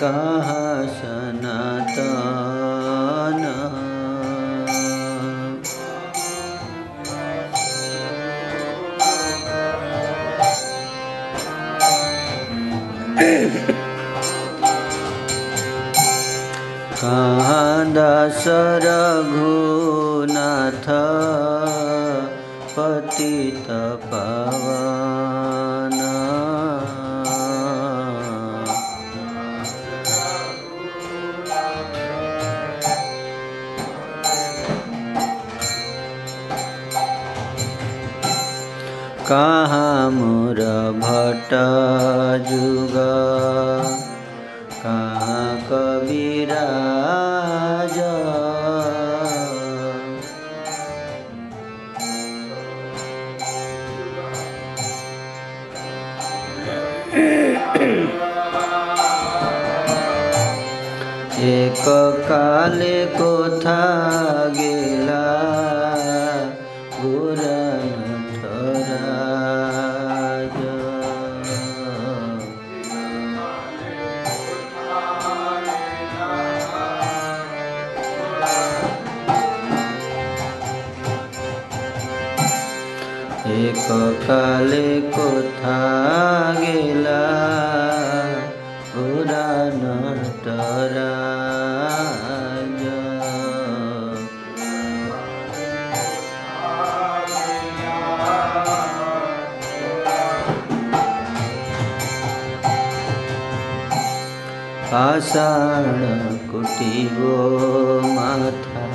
कहा सनातना। कहा दशरघुनाथ पतित कहाँ मोर भट्ट जुग कहाँ कविराज। एक काले कोथा गेला। সকালে কোথা গেলা? উড়ান তরা আষাঢ় কুটিব মাথা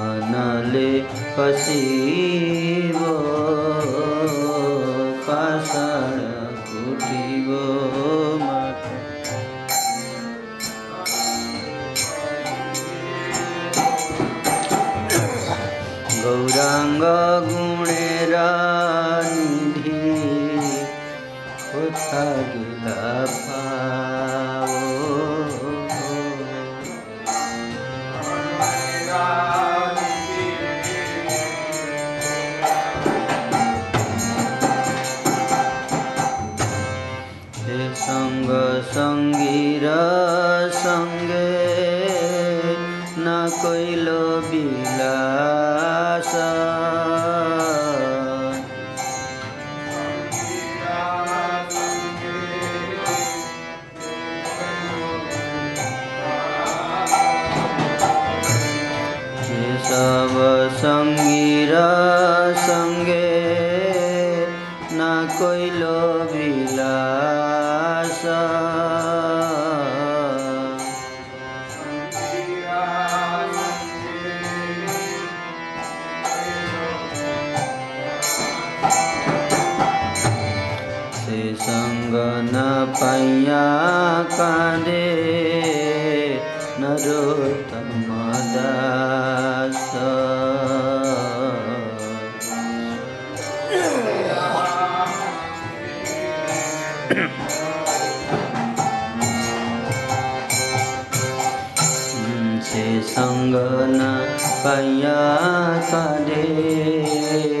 অনলে পশি सङ्ग न पाइया काँदे नरोत्तम दास से सङ्ग न पाइया काँदे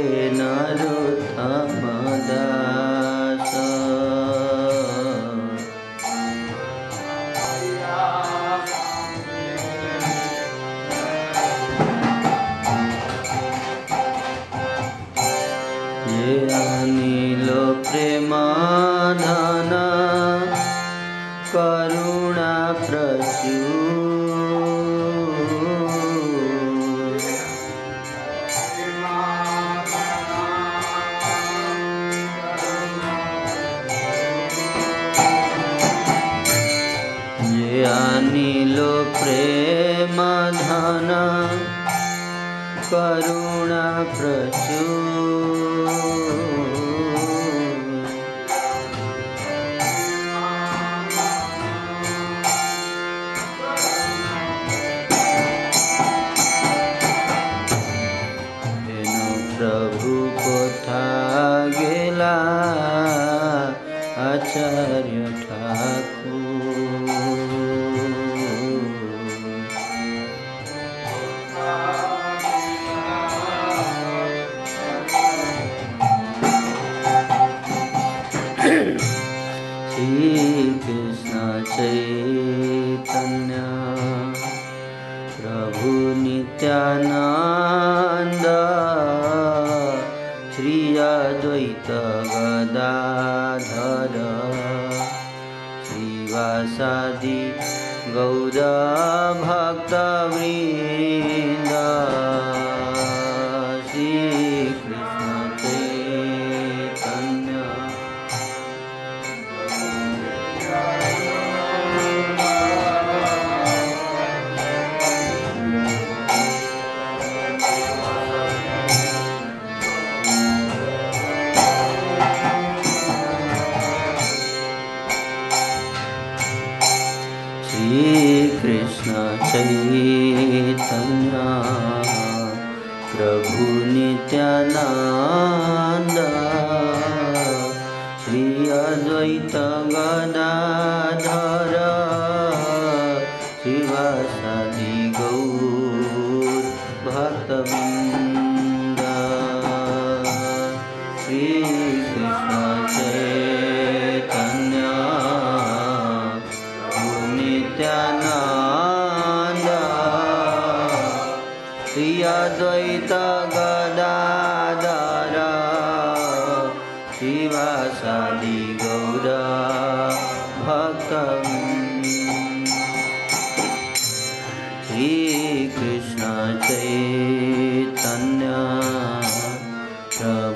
करुणा प्रचूर. प्रभु कोथा गेला? आचार्य ठाक नित्यानन्द। श्रीयाधर श्री वा सादि गौरभा। धर ी गौरा भक्तम्। श्रीकृष्ण चैतन्य धन्या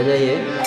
वजह ये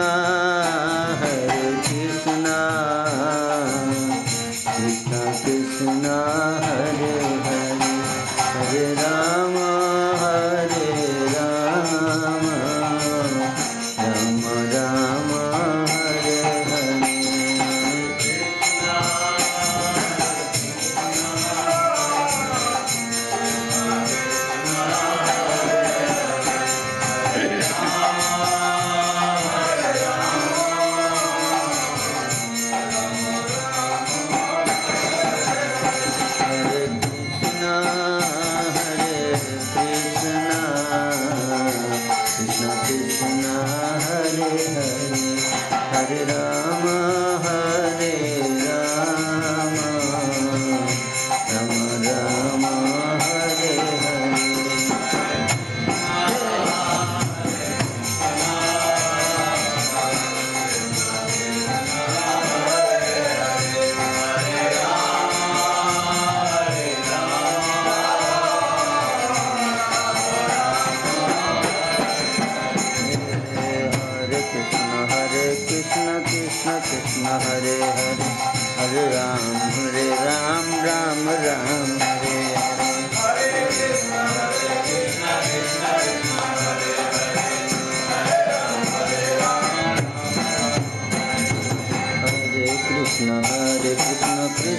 না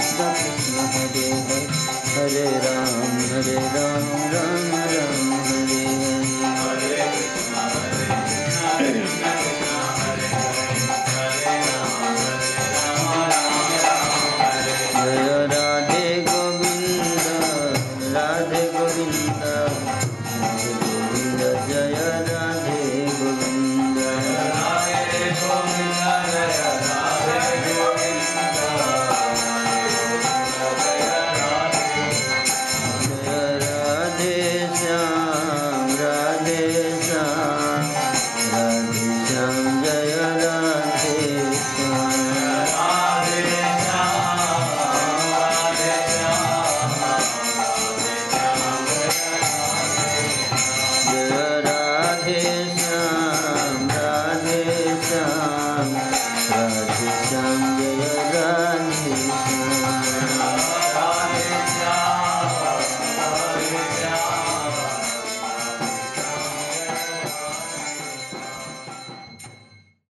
It's nothing.